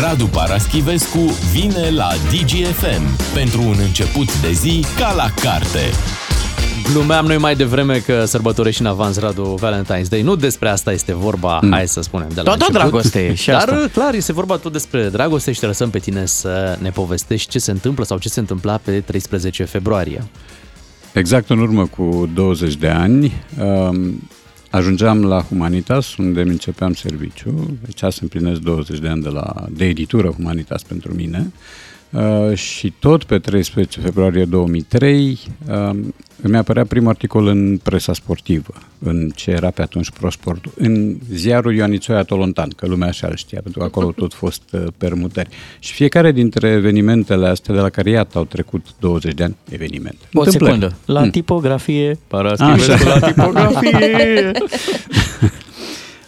Radu Paraschivescu vine la DGFM pentru un început de zi ca la carte. Glumeam noi mai devreme că sărbătorești în avans Radu Valentine's Day. Nu despre asta este vorba, mm. hai să spunem, de la Tot o început. dragoste e și Dar asta. clar, este vorba tot despre dragoste și te lăsăm pe tine să ne povestești ce se întâmplă sau ce se întâmpla pe 13 februarie. Exact în urmă cu 20 de ani, um, ajungeam la Humanitas, unde îmi începeam serviciu. Deci să împlinesc 20 de ani de, la, de editură Humanitas pentru mine. Uh, și tot pe 13 februarie 2003 um, îmi apărea primul articol în presa sportivă, în ce era pe atunci ProSport, în ziarul Ioanițoia Tolontan, că lumea așa îl știa, pentru că acolo au tot fost uh, permutări. Și fiecare dintre evenimentele astea, de la care iată au trecut 20 de ani, evenimente. O întâmplări. secundă. La Mm. tipografie, Așa. Paraschivescu la tipografie.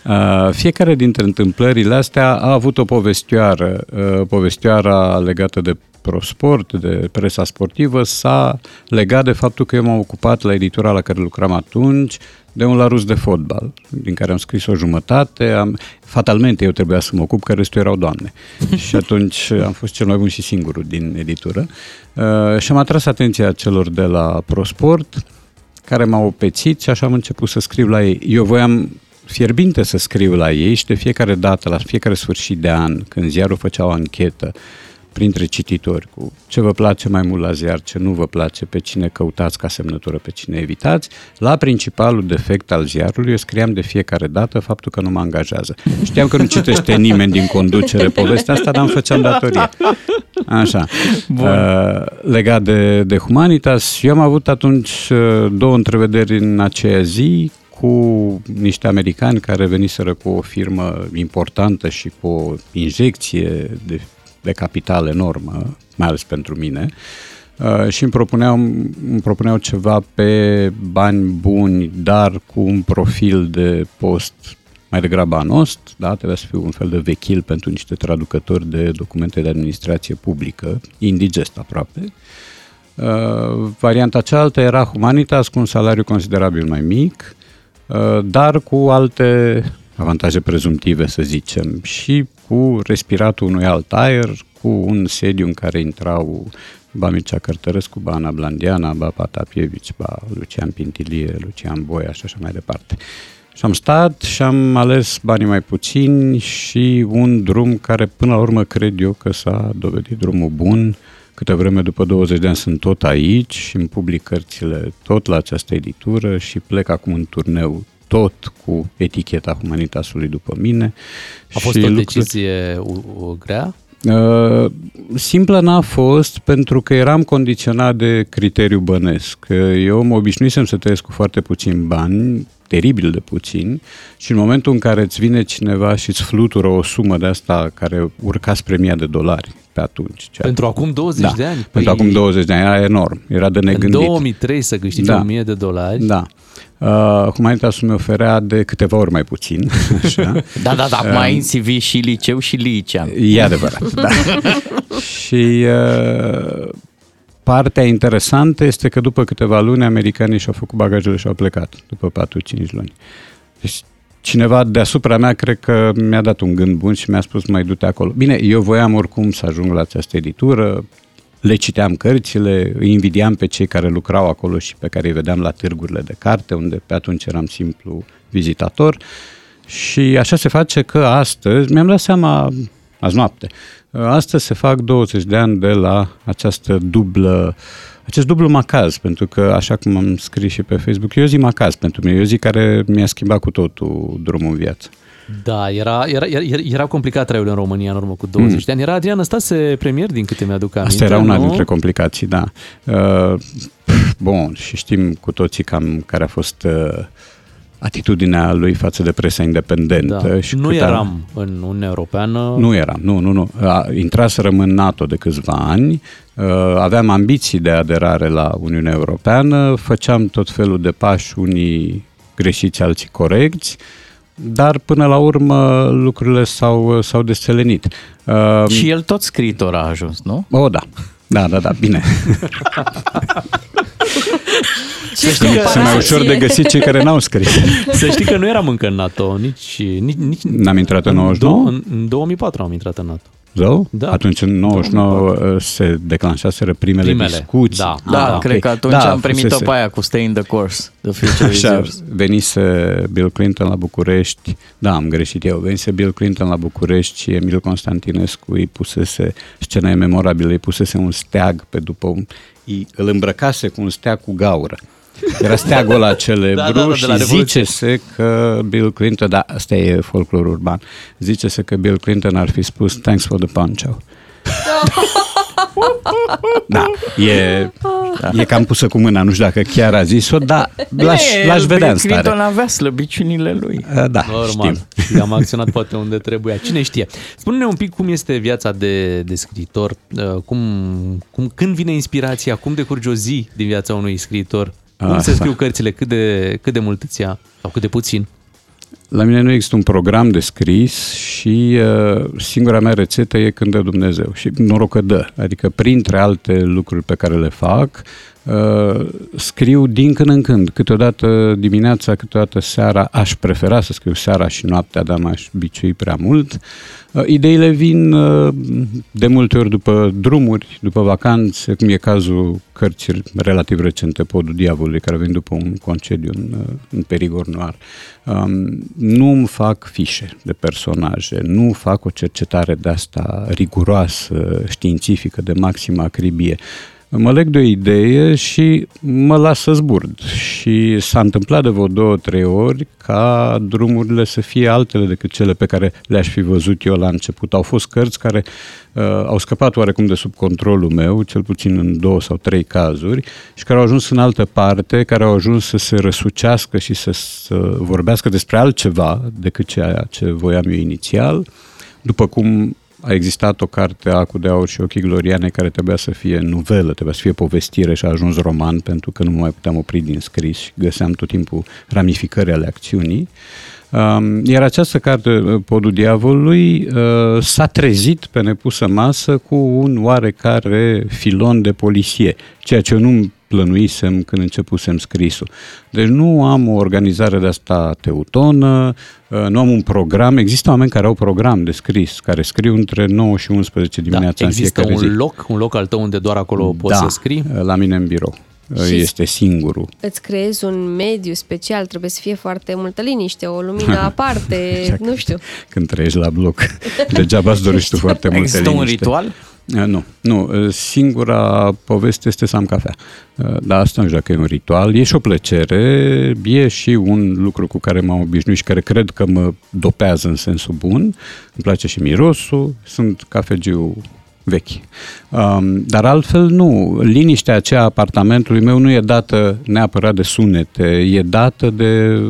Uh, fiecare dintre întâmplările astea a avut o povestioară. Uh, povestioara legată de prosport, de presa sportivă, s-a legat de faptul că eu m-am ocupat la editura la care lucram atunci de un larus de fotbal, din care am scris o jumătate. Am, fatalmente eu trebuia să mă ocup, că restul erau doamne. și atunci am fost cel mai bun și singurul din editură. Uh, și am atras atenția celor de la ProSport, care m-au opețit și așa am început să scriu la ei. Eu voiam fierbinte să scriu la ei și de fiecare dată, la fiecare sfârșit de an, când ziarul făcea o anchetă printre cititori cu ce vă place mai mult la ziar, ce nu vă place, pe cine căutați ca semnătură, pe cine evitați, la principalul defect al ziarului eu scriam de fiecare dată faptul că nu mă angajează. Știam că nu citește nimeni din conducere povestea asta, dar îmi făceam datorie. Așa. Bun. Uh, legat de, de Humanitas, eu am avut atunci uh, două întrevederi în aceea zi cu niște americani care veniseră cu o firmă importantă și cu o injecție de, de capital enormă, mai ales pentru mine, uh, și îmi propuneau, îmi propuneau ceva pe bani buni, dar cu un profil de post mai degrabă anost, da? trebuia să fiu un fel de vechil pentru niște traducători de documente de administrație publică, indigest aproape. Uh, varianta cealaltă era Humanitas cu un salariu considerabil mai mic, uh, dar cu alte avantaje prezumtive, să zicem, și cu respiratul unui alt aer, cu un sediu în care intrau ba Mircea Cărtărescu, ba Ana Blandiana, ba Patapievici, ba Lucian Pintilie, Lucian Boia și așa mai departe. Și am stat și am ales banii mai puțini și un drum care până la urmă cred eu că s-a dovedit drumul bun. Câte vreme după 20 de ani sunt tot aici și îmi public cărțile tot la această editură și plec acum în turneu tot cu eticheta Humanitasului după mine. A fost și o lucrurile- decizie u- u- grea? Uh, simplă n-a fost pentru că eram condiționat de criteriu bănesc. Uh, Eu mă obișnuisem să trăiesc cu foarte puțin bani, teribil de puțin, și în momentul în care îți vine cineva și îți flutură o sumă de asta care urca spre mii de dolari pe atunci. Ceea Pentru acum 20 da, de ani? Pentru acum 20 de ani era enorm, era de În negândit. 2003 să câștigi Da. 1000 de dolari? Da. Uh, Humanitas mi oferea de câteva ori mai puțin. Așa. Da, da, da, acum ai în CV și liceu și liceam. E adevărat, da. și uh, partea interesantă este că după câteva luni americanii și-au făcut bagajele și au plecat, după 4-5 luni. Deci cineva deasupra mea cred că mi-a dat un gând bun și mi-a spus mai du-te acolo. Bine, eu voiam oricum să ajung la această editură, le citeam cărțile, îi invidiam pe cei care lucrau acolo și pe care îi vedeam la târgurile de carte, unde pe atunci eram simplu vizitator. Și așa se face că astăzi, mi-am dat seama azi noapte, astăzi se fac 20 de ani de la această dublă acest dublu macaz, pentru că, așa cum am scris și pe Facebook, eu zic macaz pentru mine, eu zic care mi-a schimbat cu totul drumul în viață. Da, era, era, era, era complicat traiul în România în urmă cu 20 Mm. de ani. Era Adrian Năstase premier, din câte mi-aduc aminte. Asta era una nu? dintre complicații, da. Uh, bun, și știm cu toții cam care a fost uh, atitudinea lui față de presa independentă. Da. Și Nu cât a- eram în Uniunea Europeană. Nu eram, nu, nu, nu. A, intraserăm în NATO de câțiva ani, uh, aveam ambiții de aderare la Uniunea Europeană, făceam tot felul de pași, unii greșiți, alții corecți, dar până la urmă lucrurile s-au, s-au deselenit. Uh, Și el tot scriitor a ajuns, nu? O, da. Da, da, da, bine. Să știi, că, Sunt mai ușor de găsit cei care n-au scris. să știi că nu eram încă în NATO, nici... nici, nici N-am intrat în 99? În, în 2004 am intrat în NATO. Zău? Da. Atunci în 99 uh, se declanșaseră primele, Primele, discuții. da. Da, da, cred ok. că atunci Da, am primit-o fusese- pe aia cu Stay in the Course, The Future is Așa, Yours. venise Bill Clinton la București, da, am greșit eu, venise Bill Clinton la București și Emil Constantinescu îi pusese, scena e memorabilă, îi pusese un steag pe după un, îi, îl îmbrăcase cu un steag cu gaură. Era steagul ăla celebru Da, da, da, de și la Revoluție. zice-se că Bill Clinton, da, asta e folclor urban, zice-se că Bill Clinton ar fi spus thanks for the poncho. Da, e, e cam pusă cu mâna, nu știu dacă chiar a zis-o, dar l-aș, Bine, l-aș el, vedea în Bill stare. Clinton avea slăbiciunile lui. Uh, Da, Normal. știm. Am acționat poate unde trebuia. Cine știe? Spune-ne un pic cum este viața de, de scriitor, uh, cum, cum, când vine inspirația, cum decurge o zi din viața unui scriitor, cum Asta. se scriu cărțile, cât de, cât de mult îți ia sau cât de puțin. La mine nu există un program de scris și uh, singura mea rețetă e când dă Dumnezeu și noroc că dă. Adică printre alte lucruri pe care le fac, uh, scriu din când în când. Câteodată dimineața, câteodată seara. Aș prefera să scriu seara și noaptea, dar m-aș biciui prea mult. Uh, ideile vin uh, de multe ori după drumuri, după vacanțe, cum e cazul cărții relativ recente, Podul Diavolului, care vin după un concediu în, uh, în Perigor Noir. Um, nu îmi fac fișe de personaje, nu fac o cercetare de asta riguroasă, științifică, de maximă acribie. Mă leg de o idee și mă las să zburd. Și s-a întâmplat de vreo două, trei ori ca drumurile să fie altele decât cele pe care le-aș fi văzut eu la început. Au fost cărți care uh, au scăpat oarecum de sub controlul meu, cel puțin în două sau trei cazuri, și care au ajuns în altă parte, care au ajuns să se răsucească și să, să vorbească despre altceva decât ceea ce voiam eu inițial. După cum a existat o carte Acu de Aur și Ochii Gloriane care trebuia să fie novelă, trebuia să fie povestire și a ajuns roman pentru că nu mă mai puteam opri din scris și găseam tot timpul ramificări ale acțiunii. Um, iar această carte, Podul Diavolului, uh, s-a trezit pe nepusă masă cu un oarecare filon de polisie, ceea ce eu nu plănuisem când începusem scrisul. Deci nu am o organizare de asta teutonă, uh, nu am un program. Există oameni care au program de scris, care scriu între 9 și 11 dimineața da, în există fiecare un zi. loc, un loc al tău unde doar acolo poți da, să scrii? la mine în birou. Uh, Și- Este singurul. Îți creezi un mediu special, trebuie să fie foarte multă liniște, o lumină aparte, Exact. nu știu. Când trăiești la bloc. Degeaba îți dorești tu foarte multe Există un liniște. ritual? Uh, Nu, nu. Uh, Singura poveste este să am cafea. Uh, Dar asta nu știu dacă e un ritual. E și o plăcere, e și un lucru cu care m-am obișnuit și care cred că mă dopează în sensul bun. Îmi place și mirosul, sunt cafegiu vechi. Um, dar altfel nu. Liniștea aceea a apartamentului meu nu e dată neapărat de sunete, e dată de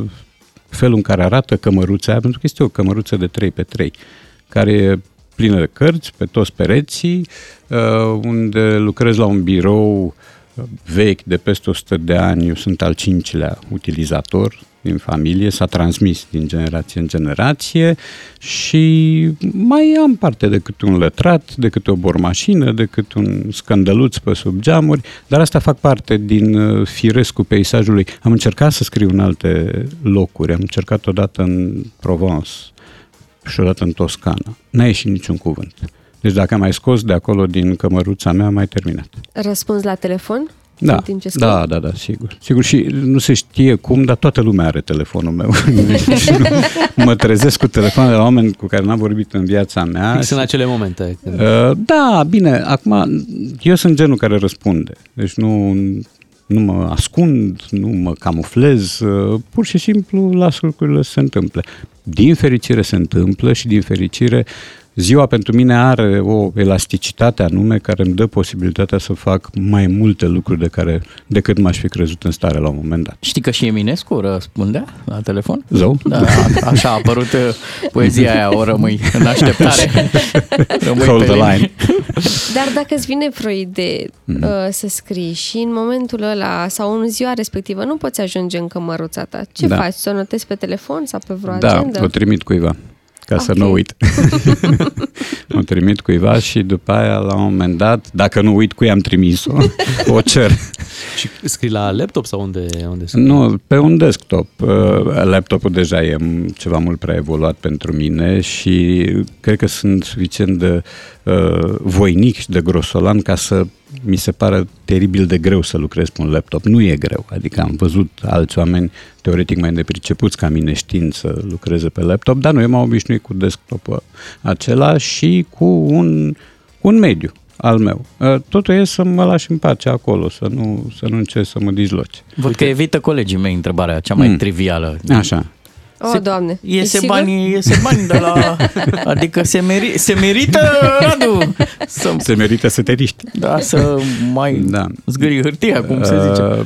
felul în care arată cămăruța aia, pentru că este o cămăruță de 3 pe 3 care e plină de cărți pe toți pereții, uh, unde lucrez la un birou uh, vechi de peste 100 de ani, eu sunt al cincilea utilizator din familie, s-a transmis din generație în generație și mai am parte de câte un lătrat, de câte o bormașină, de câte un scândăluț pe sub geamuri, dar asta fac parte din uh, firescul peisajului. Am încercat să scriu în alte locuri, am încercat odată în Provence, și odată în Toscana. N-a ieșit niciun cuvânt. Deci dacă am mai scos de acolo din cămăruța mea, am mai terminat. Răspunzi la telefon? Da, În timp ce scrii? da, da, da, sigur. Sigur și nu se știe cum, dar toată lumea are telefonul meu. mă trezesc cu telefonul de la oameni cu care n-am vorbit în viața mea. Fix în acele momente. Când... Uh, Da, bine, acum eu sunt genul care răspunde. Deci nu, nu mă ascund, nu mă camuflez, uh, pur și simplu las lucrurile să se întâmple. Din fericire se întâmplă și din fericire ziua pentru mine are o elasticitate anume care îmi dă posibilitatea să fac mai multe lucruri de care, decât m-aș fi crezut în stare la un moment dat. Știi că și Eminescu răspundea la telefon? Zău? Da, a- așa a apărut uh, poezia aia, o rămâi în așteptare. Rămâi Hold pe the linie. line. Dar dacă îți vine vreo idee Mhm. uh, să scrii și în momentul ăla sau în ziua respectivă nu poți ajunge în cămăruța ta, ce Da. faci? Să o notezi pe telefon sau pe vreo Da, agenda? o trimit cuiva, ca să Ok. nu uit. o trimit cuiva și după aia, la un moment dat, dacă nu uit cui am trimis-o, o cer. Și scrii la laptop sau unde, unde scrii? Nu, pe un desktop. Uh, Laptopul deja e ceva mult prea evoluat pentru mine și cred că sunt suficient de uh, voinic și de grosolan ca să mi se pară teribil de greu să lucrez pe un laptop. Nu e greu, adică am văzut alți oameni teoretic mai nepricepuți ca mine știind să lucreze pe laptop, dar nu, eu m-am obișnuit cu desktopul acela și cu un, un mediu al meu. Uh, totul e să mă lași în pace acolo, să nu, să nu încerc să mă dizloci. Văd că evită colegii mei întrebarea cea mai Mm. trivială. Așa. O, oh, Doamne. Iese e sigur? bani, iese bani de la... Adică se, meri, se merită, Radu, să, Se merită să te riști. da, să mai da. Da. zgârii hârtia, cum se zice. Uh,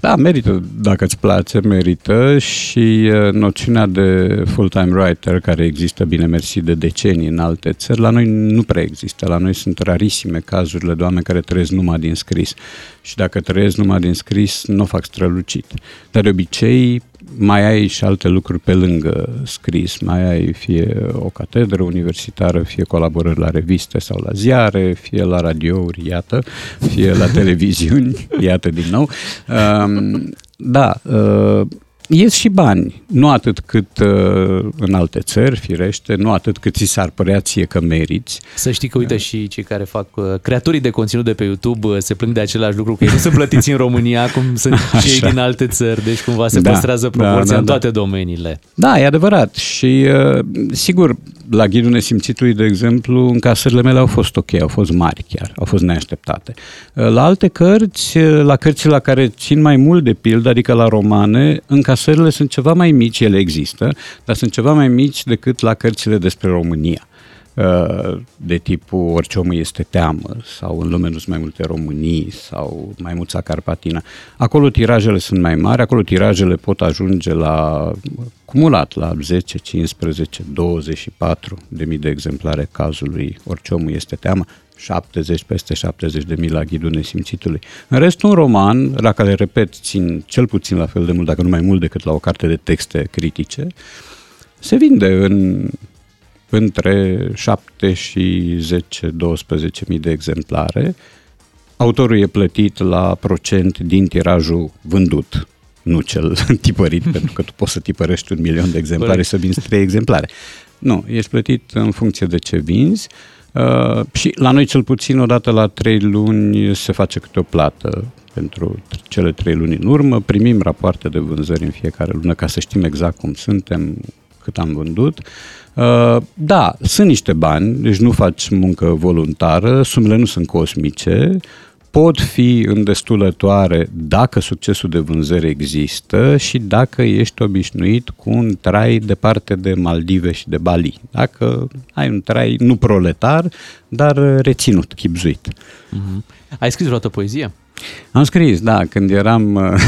Da, merită, dacă îți place, merită și uh, noțiunea de full-time writer, care există, bine mersi, de decenii în alte țări, la noi nu prea există. La noi sunt rarisime cazurile de oameni care trăiesc numai din scris. Și dacă trăiesc numai din scris, nu o fac strălucit. Dar de obicei mai ai și alte lucruri pe lângă scris. Mai ai fie o catedră universitară, fie colaborări la reviste sau la ziare, fie la radiouri, iată, fie la televiziuni, iată din nou. Um, da, uh, ies și bani, nu atât cât uh, în alte țări, firește, nu atât cât ți s-ar părea ție că meriți. Să știi că, uite, și cei care fac, uh, creatorii de conținut de pe YouTube uh, se plâng de același lucru, că ei nu sunt plătiți în România, cum sunt cei Așa. din alte țări, deci cumva se Da, păstrează da, proporția da, în da. toate domeniile. Da, e adevărat și uh, sigur, la Ghidul Nesimțitului, de exemplu, încasările mele au fost ok, au fost mari chiar, au fost neașteptate. Uh, La alte cărți, uh, la cărțile la care țin mai mult de pildă, adică la romane, încasările sunt ceva mai mici, ele există, dar sunt ceva mai mici decât la cărțile despre România uh, de tipul orice om este teamă sau în lume nu sunt mai multe Românii sau mai mulța Carpatina. Acolo tirajele sunt mai mari, acolo tirajele pot ajunge la cumulat la 10, 15, 24 de mii de exemplare cazului orice om este teamă. 70, peste 70 de mii la Ghidul Nesimțitului. În rest, un roman, la care, repet, țin cel puțin la fel de mult, dacă nu mai mult decât la o carte de texte critice, se vinde în între 7 și 10-12 mii de exemplare. Autorul e plătit la procent din tirajul vândut, nu cel tipărit, pentru că tu poți să tipărești un milion de exemplare Corect. și să vinzi 3 exemplare. Nu, ești plătit în funcție de ce vinzi uh, și la noi cel puțin odată la 3 luni se face câte o plată pentru cele 3 luni în urmă, primim rapoarte de vânzări în fiecare lună ca să știm exact cum suntem, cât am vândut. Uh, Da, sunt niște bani, deci nu faci muncă voluntară, sumele nu sunt cosmice, pot fi îndestulătoare dacă succesul de vânzări există și dacă ești obișnuit cu un trai departe de Maldive și de Bali. Dacă ai un trai nu proletar, dar reținut, chipzuit. Mhm. Ai scris vreodată poezie? Am scris, da, când eram uh,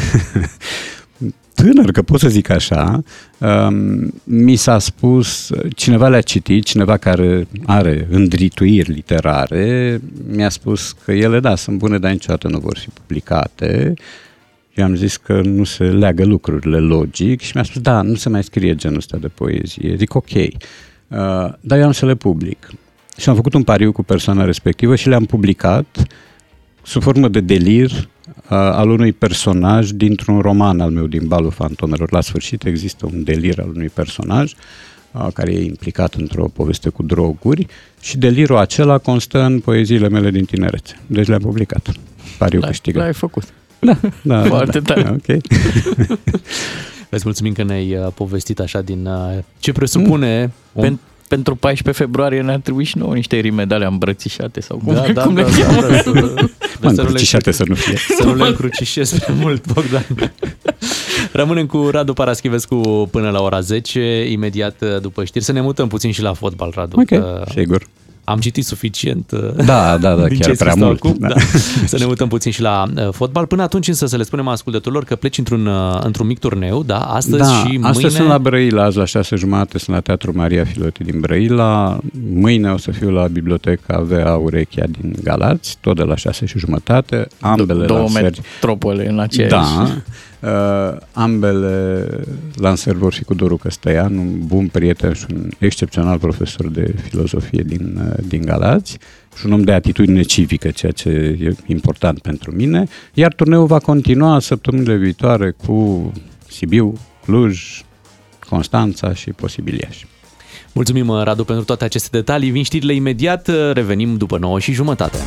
tânăr, că pot să zic așa, um, mi s-a spus, cineva le-a citit, cineva care are îndrituiri literare, mi-a spus că ele, da, sunt bune, dar niciodată nu vor fi publicate. Eu am zis că nu se leagă lucrurile logic și mi-a spus, da, nu se mai scrie genul ăsta de poezie. Zic, ok, uh, dar eu am să le public. Și am făcut un pariu cu persoana respectivă și le-am publicat sub formă de delir uh, al unui personaj dintr-un roman al meu din Balul Fantomelor. La sfârșit există un delir al unui personaj uh, care e implicat într-o poveste cu droguri și delirul acela constă în poeziile mele din tinerețe. Deci le-am publicat. Pariu L-ai, câștigat. l-ai făcut. Da, da, Foarte da, tare. Ok. Îți mulțumim că ne-ai uh, povestit așa din uh, ce presupune un... Pen, pentru 14 februarie ne-ar trebui și nouă niște rime de alea îmbrățișate sau cum, Da, da, cum da, le da, cheamă. da, să- Mă, să nu le încrucișate să nu fie. Să nu le încrucișez prea mult, Bogdan. Rămânem cu Radu Paraschivescu până la ora 10, imediat uh, după știri. Să ne mutăm puțin și la fotbal, Radu. Ok, că sigur. Am citit suficient uh, Da, da, da, din chiar ce ai prea scris tu mult. Acum, da. da. Să ne mutăm puțin și la uh, fotbal. Până atunci însă să le spunem ascultătorilor că pleci într-un, uh, într-un mic turneu, da? Astăzi da, și mâine. astăzi sunt la Brăila, azi la șase jumate sunt la Teatru Maria Filoti din Brăila, mâine o să fiu la Biblioteca Avea Urechea din Galați, tot de la șase și jumătate, ambele Două lansări. metropole în aceeași... Da, Uh, ambele lansări vor fi cu Doru Căstăian, un bun prieten și un excepțional profesor de filozofie din, uh, din Galați și un om de atitudine civică, ceea ce e important pentru mine. Iar turneul va continua săptămânile viitoare cu Sibiu, Cluj, Constanța și posibil Iași. Mulțumim, Radu, pentru toate aceste detalii. Vin știrile imediat, revenim după 9 și jumătate.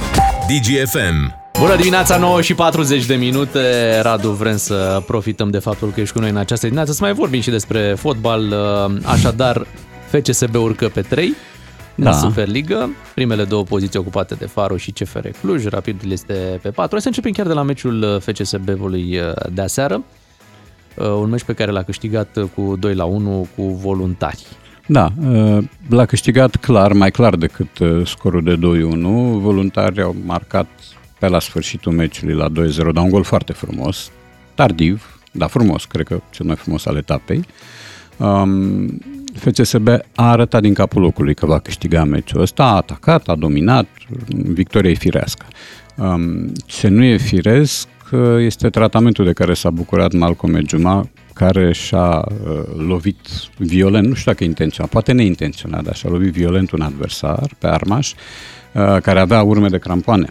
DGFM. Bună dimineața, 9 și 40 de minute. Radu, vrem să profităm de faptul că ești cu noi în această dimineață, să mai vorbim și despre fotbal. Așadar, FCSB urcă pe 3 da. în Superliga. Primele două poziții ocupate de Faro și CFR Cluj. Rapidul este pe 4. Hai să începem chiar de la meciul FCSB-ului de aseară. Un meci pe care l-a câștigat cu 2 la 1 cu voluntari. Da, l-a câștigat clar, mai clar decât scorul de 2-1. Voluntarii au marcat pe la sfârșitul meciului la 2-0, dar un gol foarte frumos, tardiv, dar frumos, cred că cel mai frumos al etapei. Um, FCSB a arătat din capul locului că va câștiga meciul ăsta, a atacat, a dominat, victoria e firească. Um, ce nu e firesc este tratamentul de care s-a bucurat Malcolm Ejuma, care și-a uh, lovit violent, nu știu dacă intenționat, poate neintenționat, dar și-a lovit violent un adversar pe armaș, uh, care avea urme de crampoane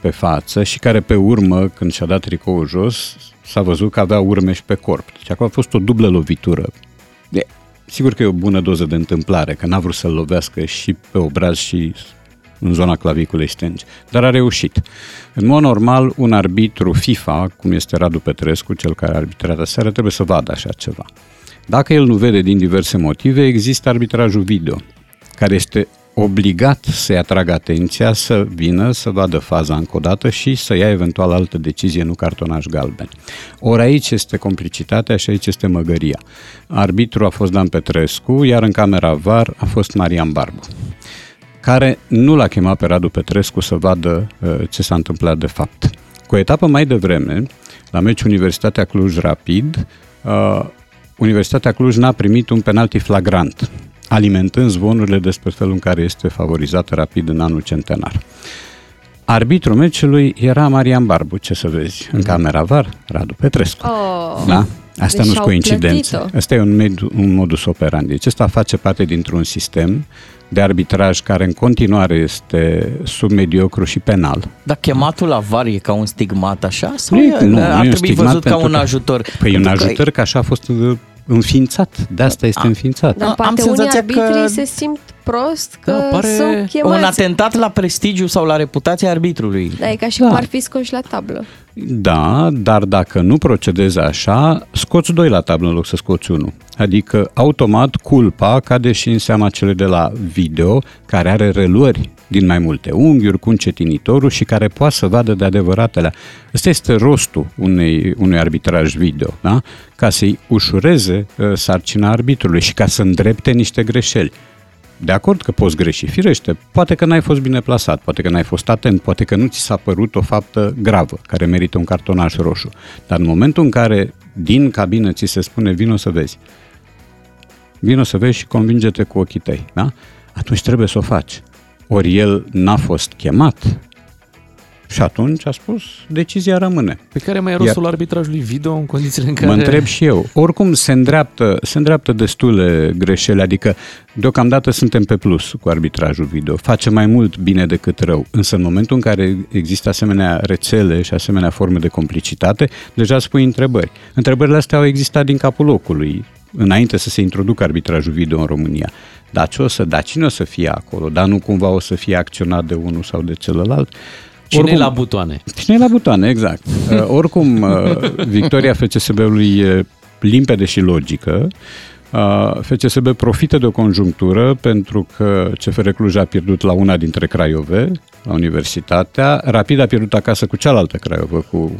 pe față și care pe urmă, când și-a dat tricoul jos, s-a văzut că avea urme și pe corp. Deci acolo a fost o dublă lovitură. De, sigur că e o bună doză de întâmplare, că n-a vrut să-l lovească și pe obraz și în zona claviculei stângi, dar a reușit. În mod normal, un arbitru FIFA, cum este Radu Petrescu, cel care a arbitrat aseară, trebuie să vadă așa ceva. Dacă el nu vede din diverse motive, există arbitrajul video, care este obligat să-i atragă atenția, să vină, să vadă faza încă o dată și să ia eventual altă decizie, nu cartonaj galben. Ori aici este complicitatea și aici este măgăria. Arbitru a fost Dan Petrescu, iar în camera VAR a fost Marian Barbu care nu l-a chemat pe Radu Petrescu să vadă uh, ce s-a întâmplat de fapt. Cu o etapă mai devreme, la meciul Universitatea Cluj Rapid, uh, Universitatea Cluj n-a primit un penalti flagrant alimentând zvonurile despre felul în care este favorizată rapid în anul centenar. Arbitrul meciului era Marian Barbu, ce să vezi, în mhm. camera VAR, Radu Petrescu. Oh. Da? Asta deci nu sunt coincidențe. Asta e un, med- un modus operandi. Deci asta face parte dintr-un sistem de arbitraj care în continuare este submediocru și penal. Dar chematul la VAR e ca un stigmat așa? Sau nu, e, nu, ar nu trebui văzut ca un ajutor? Păi un ajutor că așa a fost înființat. De asta este înființat. Dar poate Am unii arbitrii că... se simt prost că da, pare sunt chemați. Un atentat la prestigiu sau la reputația arbitrului. Da, e ca și da. cum ar fi scoși la tablă. Da, dar dacă nu procedezi așa, scoți doi la tablă în loc să scoți unul. Adică, automat, culpa cade și în seama celui de la video, care are reluări din mai multe unghiuri, cu încetinitorul și care poate să vadă de adevăratele. Ăsta este rostul unei, unui arbitraj video, da? ca să-i ușureze uh, sarcina arbitrului și ca să îndrepte niște greșeli. De acord că poți greși, firește, poate că n-ai fost bine plasat, poate că n-ai fost atent, poate că nu ți s-a părut o faptă gravă care merită un cartonaș roșu. Dar în momentul în care din cabină ți se spune vino să vezi, vino să vezi și convinge-te cu ochii tăi, da? atunci trebuie să o faci. Ori el n-a fost chemat, și atunci a spus, decizia rămâne. Pe care mai e rostul Iar, arbitrajului video în condițiile în care... Mă întreb și eu. Oricum se îndreaptă, se îndreaptă destule greșeli, adică deocamdată suntem pe plus cu arbitrajul video. Face mai mult bine decât rău. Însă în momentul în care există asemenea rețele și asemenea forme de complicitate, deja spui întrebări. Întrebările astea au existat din capul locului înainte să se introducă arbitrajul video în România. Dar ce o să, da, cine o să fie acolo? Dar nu cumva o să fie acționat de unul sau de celălalt? Cine oricum, la butoane? Cine la butoane, exact. uh, oricum, uh, victoria FCSB-ului e limpede și logică. Uh, FCSB profită de o conjunctură pentru că CFR Cluj a pierdut la una dintre Craiove, la Universitatea, Rapid a pierdut acasă cu cealaltă Craiovă, cu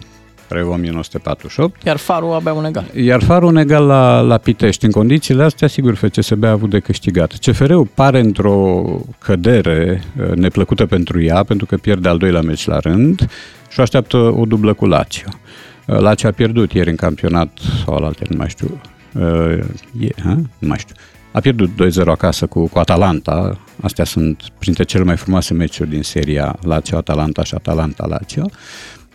Craiova 1948. Iar Farul avea un egal. Iar Farul un egal la, la Pitești. În condițiile astea, sigur, FCSB a avut de câștigat. CFR-ul pare într-o cădere uh, neplăcută pentru ea, pentru că pierde al doilea meci la rând și o așteaptă o dublă cu Lazio. Uh, Lazio a pierdut ieri în campionat, sau al alte, nu mai știu, uh, e, ha? nu mai știu. A pierdut 2-0 acasă cu, cu Atalanta. Astea sunt printre cele mai frumoase meciuri din seria Lazio-Atalanta și Atalanta-Lazio.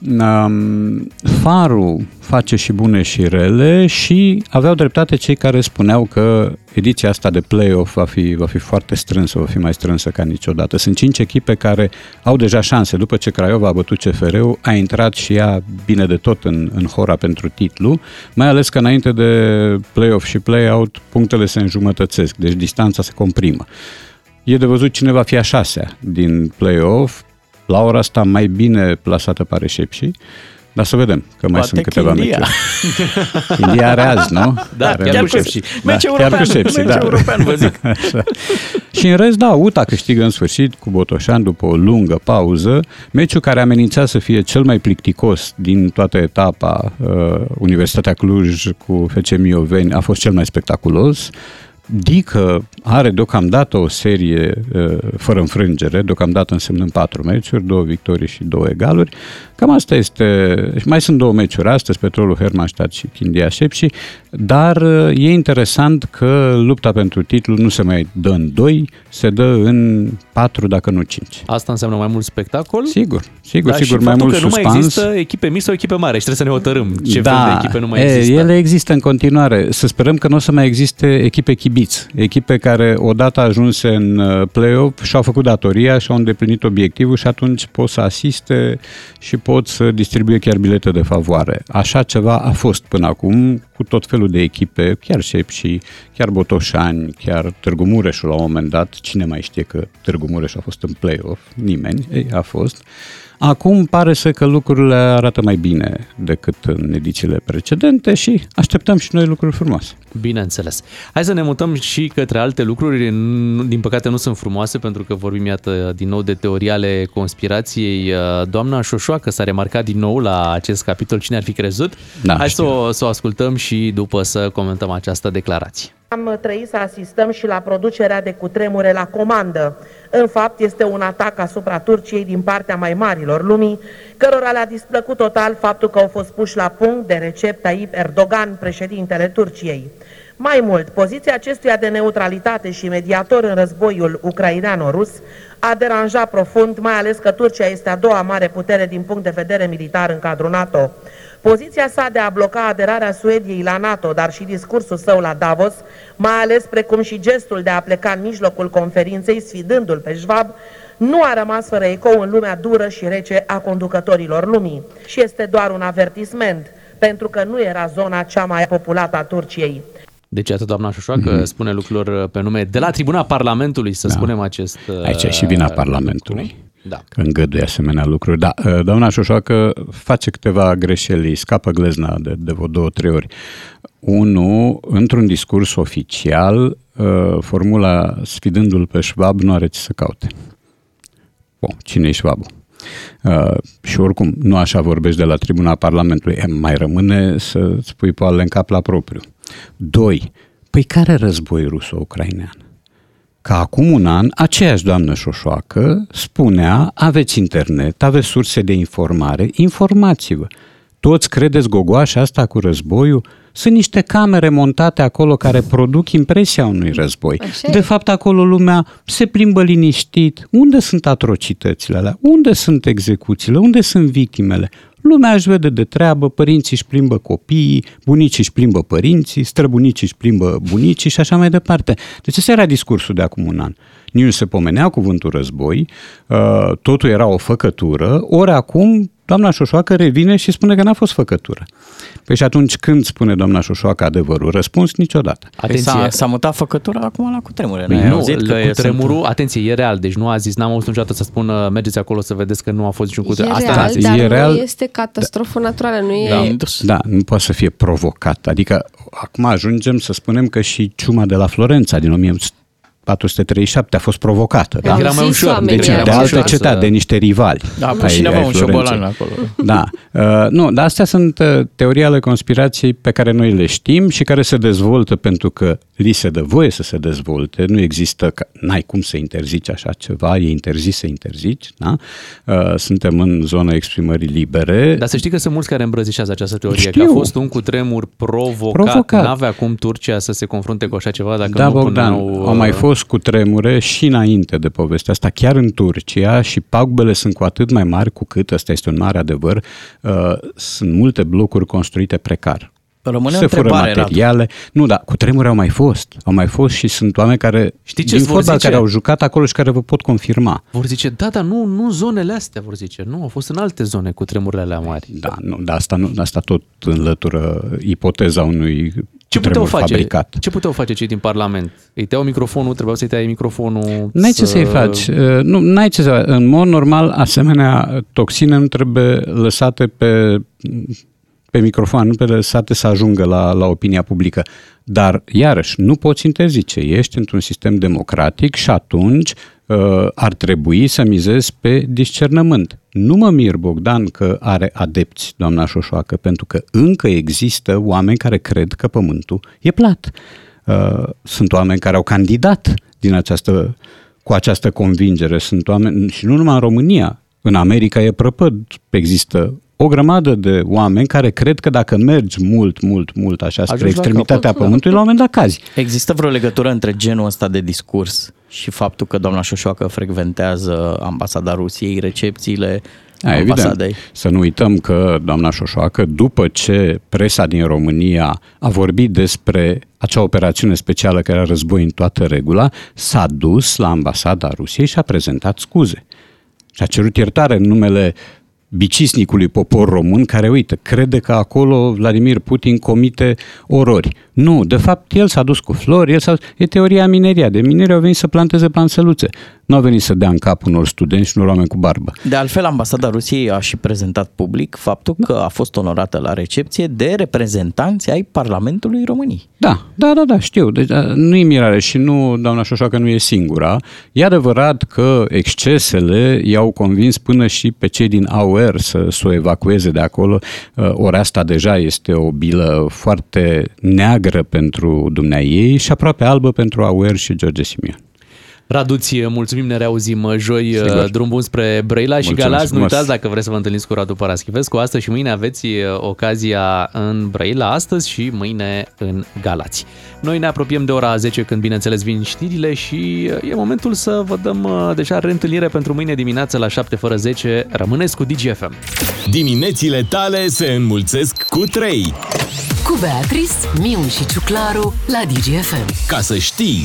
Um, farul face și bune și rele și aveau dreptate cei care spuneau că ediția asta de play-off va fi, va fi foarte strânsă, va fi mai strânsă ca niciodată. Sunt cinci echipe care au deja șanse. După ce Craiova a bătut CFR-ul, a intrat și ea bine de tot în, în hora pentru titlu, mai ales că înainte de play-off și play-out, punctele se înjumătățesc, deci distanța se comprimă. E de văzut cine va fi a șasea din play-off. La ora asta mai bine plasată pare Șepși. Dar să vedem, că mai Poate sunt câteva Chindia. meciuri. India are azi, nu? Da, Are chiar un- cu Șepși. Meci chiar european, cu Șepși, meci da. european, vă zic. Așa. Și în rest, da, UTA câștigă în sfârșit cu Botoșan după o lungă pauză. Meciul care amenința să fie cel mai plicticos din toată etapa, uh, Universitatea Cluj cu FC Mioveni, a fost cel mai spectaculos. Dică are deocamdată o serie uh, fără înfrângere, deocamdată însemnând patru meciuri, două victorii și două egaluri. Cam asta este. și Mai sunt două meciuri astăzi, Petrolul Hermannstadt și Chindia Șepși, dar uh, e interesant că lupta pentru titlu nu se mai dă în doi, se dă în patru, dacă nu cinci. Asta înseamnă mai mult spectacol. Sigur, sigur, Dar sigur, și mai faptul mult că nu mai suspans. există echipe mici sau echipe mari și trebuie să ne hotărâm ce fel de echipe nu mai Da. e, există. Ele există în continuare. Să sperăm că nu o să mai existe echipe chibiți, echipe care odată ajunse în uh, play-off și-au făcut datoria și-au îndeplinit obiectivul și atunci pot să asiste și pot să distribuie chiar bilete de favoare. Așa ceva a fost până acum cu tot felul de echipe, chiar Șepși, chiar Botoșani, chiar Târgu Mureșul la un moment dat. Cine mai știe că Târgu Mureș a fost în play-off? Nimeni. Ei, a fost. Acum pare să că lucrurile arată mai bine decât în edițiile precedente și așteptăm și noi lucruri frumoase. Bineînțeles. Hai să ne mutăm și către alte lucruri. Nu- Din păcate nu sunt frumoase pentru că vorbim, iată, din nou de teorii ale conspirației. Doamna Șoșoacă s-a remarcat din nou la acest capitol. Cine ar fi crezut? Da, Hai să știu. o, să o ascultăm și după să comentăm această declarație. Am trăit să asistăm și la producerea de cutremure la comandă. În fapt, este un atac asupra Turciei din partea mai marilor lumii, cărora le-a displăcut total faptul că au fost puși la punct de Recep Tayyip Erdogan, președintele Turciei. Mai mult, poziția acestuia de neutralitate și mediator în războiul ucraineano-rus a deranjat profund, mai ales că Turcia este a doua mare putere din punct de vedere militar în cadrul NATO. Poziția sa de a bloca aderarea Suediei la NATO, dar și discursul său la Davos, mai ales precum și gestul de a pleca în mijlocul conferinței, sfidându-l pe Schwab, nu a rămas fără ecou în lumea dură și rece a conducătorilor lumii. Și este doar un avertisment, pentru că nu era zona cea mai populată a Turciei. Deci, atât doamna Șoșoacă mm-hmm. spune lucrurilor pe nume de la tribuna Parlamentului, să da. spunem acest Aici e și vina uh, Parlamentului. lucru. Da. Că îngăduie asemenea lucruri. Da, uh, doamna Șoșoacă face câteva greșeli, scapă glezna de, de vreo două, trei ori. Unu, într-un discurs oficial, uh, formula sfidându-l pe Schwab nu are ce să caute. Bun, cine e Schwab? Uh, și oricum, nu așa vorbești de la tribuna Parlamentului. E, mai rămâne să spui poale în cap la propriu. Doi, păi care război ruso-ucrainean? Că acum un an, aceeași doamnă Șoșoacă spunea, aveți internet, aveți surse de informare, informați-vă. Toți credeți gogoașa asta cu războiul? Sunt niște camere montate acolo care produc impresia unui război. Așa e. De fapt, acolo lumea se plimbă liniștit. Unde sunt atrocitățile alea? Unde sunt execuțiile? Unde sunt victimele? Lumea își vede de treabă, părinții își plimbă copiii, bunicii își plimbă părinții, străbunicii își plimbă bunicii și așa mai departe. Deci ăsta era discursul de acum un an. Nici nu se pomenea cuvântul război, uh, totul era o făcătură, ori acum doamna Șoșoacă revine și spune că n-a fost făcătură. Păi și atunci când spune doamna Șoșoacă adevărul? Răspuns niciodată. Păi Atenție, S-a, s-a mutat făcătura acum la cutremure. Păi N-ai nu, auzit că cu e- tremurul, sunt- atenție, e real, deci nu a zis, n-am auzit niciodată să spună mergeți acolo să vedeți că nu a fost niciun E cutremur. Asta real, n-a zis. dar E nu real. este catastrofă naturală, nu e... Da, indus. Da, nu poate să fie provocat. Adică acum ajungem să spunem că și ciuma de la Florența din 1437 a fost provocată. Au Da? Era mai zis ușor, oamenii Deci era de mai altă ușor să- cetate, de niște rivali. Da, ai- păi cineva ai un Florenței. șobolan acolo. Da. Uh, nu, dar astea sunt uh, teorii ale conspirației pe care noi le știm și care se dezvoltă pentru că li se dă voie să se dezvolte. Nu există, că n-ai cum să interzici așa ceva, e interzis să interzici. Da? Uh, suntem în zona exprimării libere. Dar să știi că sunt mulți care îmbrățișează această teorie, Știu. că a fost un cutremur provocat. Provocat. N-avea cum Turcia să se confrunte cu așa ceva dacă da, nu Bogdan, puneau... au mai uh, fost fost cu tremure și înainte de povestea asta, chiar în Turcia și pagubele sunt cu atât mai mari cu cât, ăsta este un mare adevăr, uh, sunt multe blocuri construite precar. Rămâne se fură materiale. Radu. Nu, dar cu tremure au mai fost. Au mai fost și sunt oameni care, Știi ce din fotbal, care au jucat acolo și care vă pot confirma. Vor zice, da, dar nu, nu zonele astea, vor zice. Nu, au fost în alte zone cu tremurile alea mari. Da, nu, dar asta, nu, asta tot înlătură ipoteza unui ce puteau face? Fabricat. Ce puteau face cei din Parlament? Îi tăiau microfonul, trebuia să-i tai microfonul? N-ai să... ce să-i faci. Uh, nu, n-ai ce să În mod normal, asemenea toxine nu trebuie lăsate pe pe microfon, nu pe lăsate să ajungă la, la opinia publică. Dar, iarăși, nu poți interzice. Ești într-un sistem democratic și atunci uh, ar trebui să mizezi pe discernământ. Nu mă mir, Bogdan, că are adepți, doamna Șoșoacă, pentru că încă există oameni care cred că pământul e plat. Uh, sunt oameni care au candidat din această, cu această convingere. Sunt oameni, și nu numai în România, în America e prăpăd, există o grămadă de oameni care cred că dacă mergi mult, mult, mult așa spre Ajungi extremitatea capăt, Pământului, la un moment dat cazi. Există vreo legătură între genul ăsta de discurs și faptul că doamna Șoșoacă frecventează ambasada Rusiei, recepțiile a, evident. Să nu uităm că doamna Șoșoacă, după ce presa din România a vorbit despre acea operațiune specială care era război în toată regula, s-a dus la ambasada Rusiei și a prezentat scuze. Și a cerut iertare în numele bicisnicului popor român care, uite, crede că acolo Vladimir Putin comite orori. Nu, de fapt, el s-a dus cu flori, el s-a... e teoria mineria. De mineri au venit să planteze planțeluțe. Nu au venit să dea în cap unor studenți și unor oameni cu barbă. De altfel, ambasada Rusiei a și prezentat public faptul că a fost onorată la recepție de reprezentanți ai Parlamentului României. Da, da, da, da, știu. Deci, nu e mirare și nu, doamna Șoșoacă nu e singura. E adevărat că excesele i-au convins până și pe cei din AUR să, să o evacueze de acolo. Ori asta deja este o bilă foarte neagră neagră pentru dumnea ei și aproape albă pentru Auer și George Simion. Raduție, mulțumim, ne reauzim joi, Sigur. drum bun spre Brăila și Galați. Nu uitați dacă vreți să vă întâlniți cu Radu Paraschivescu, astăzi și mâine aveți ocazia în Brăila, astăzi și mâine în Galați. Noi ne apropiem de ora 10 când, bineînțeles, vin știrile și e momentul să vă dăm deja reîntâlnire pentru mâine dimineață la 7 fără 10. Rămâneți cu DGFM. Diminețile tale se înmulțesc cu 3 cu Beatrice, Miu și Ciuclaru la DGFM. Ca să știi!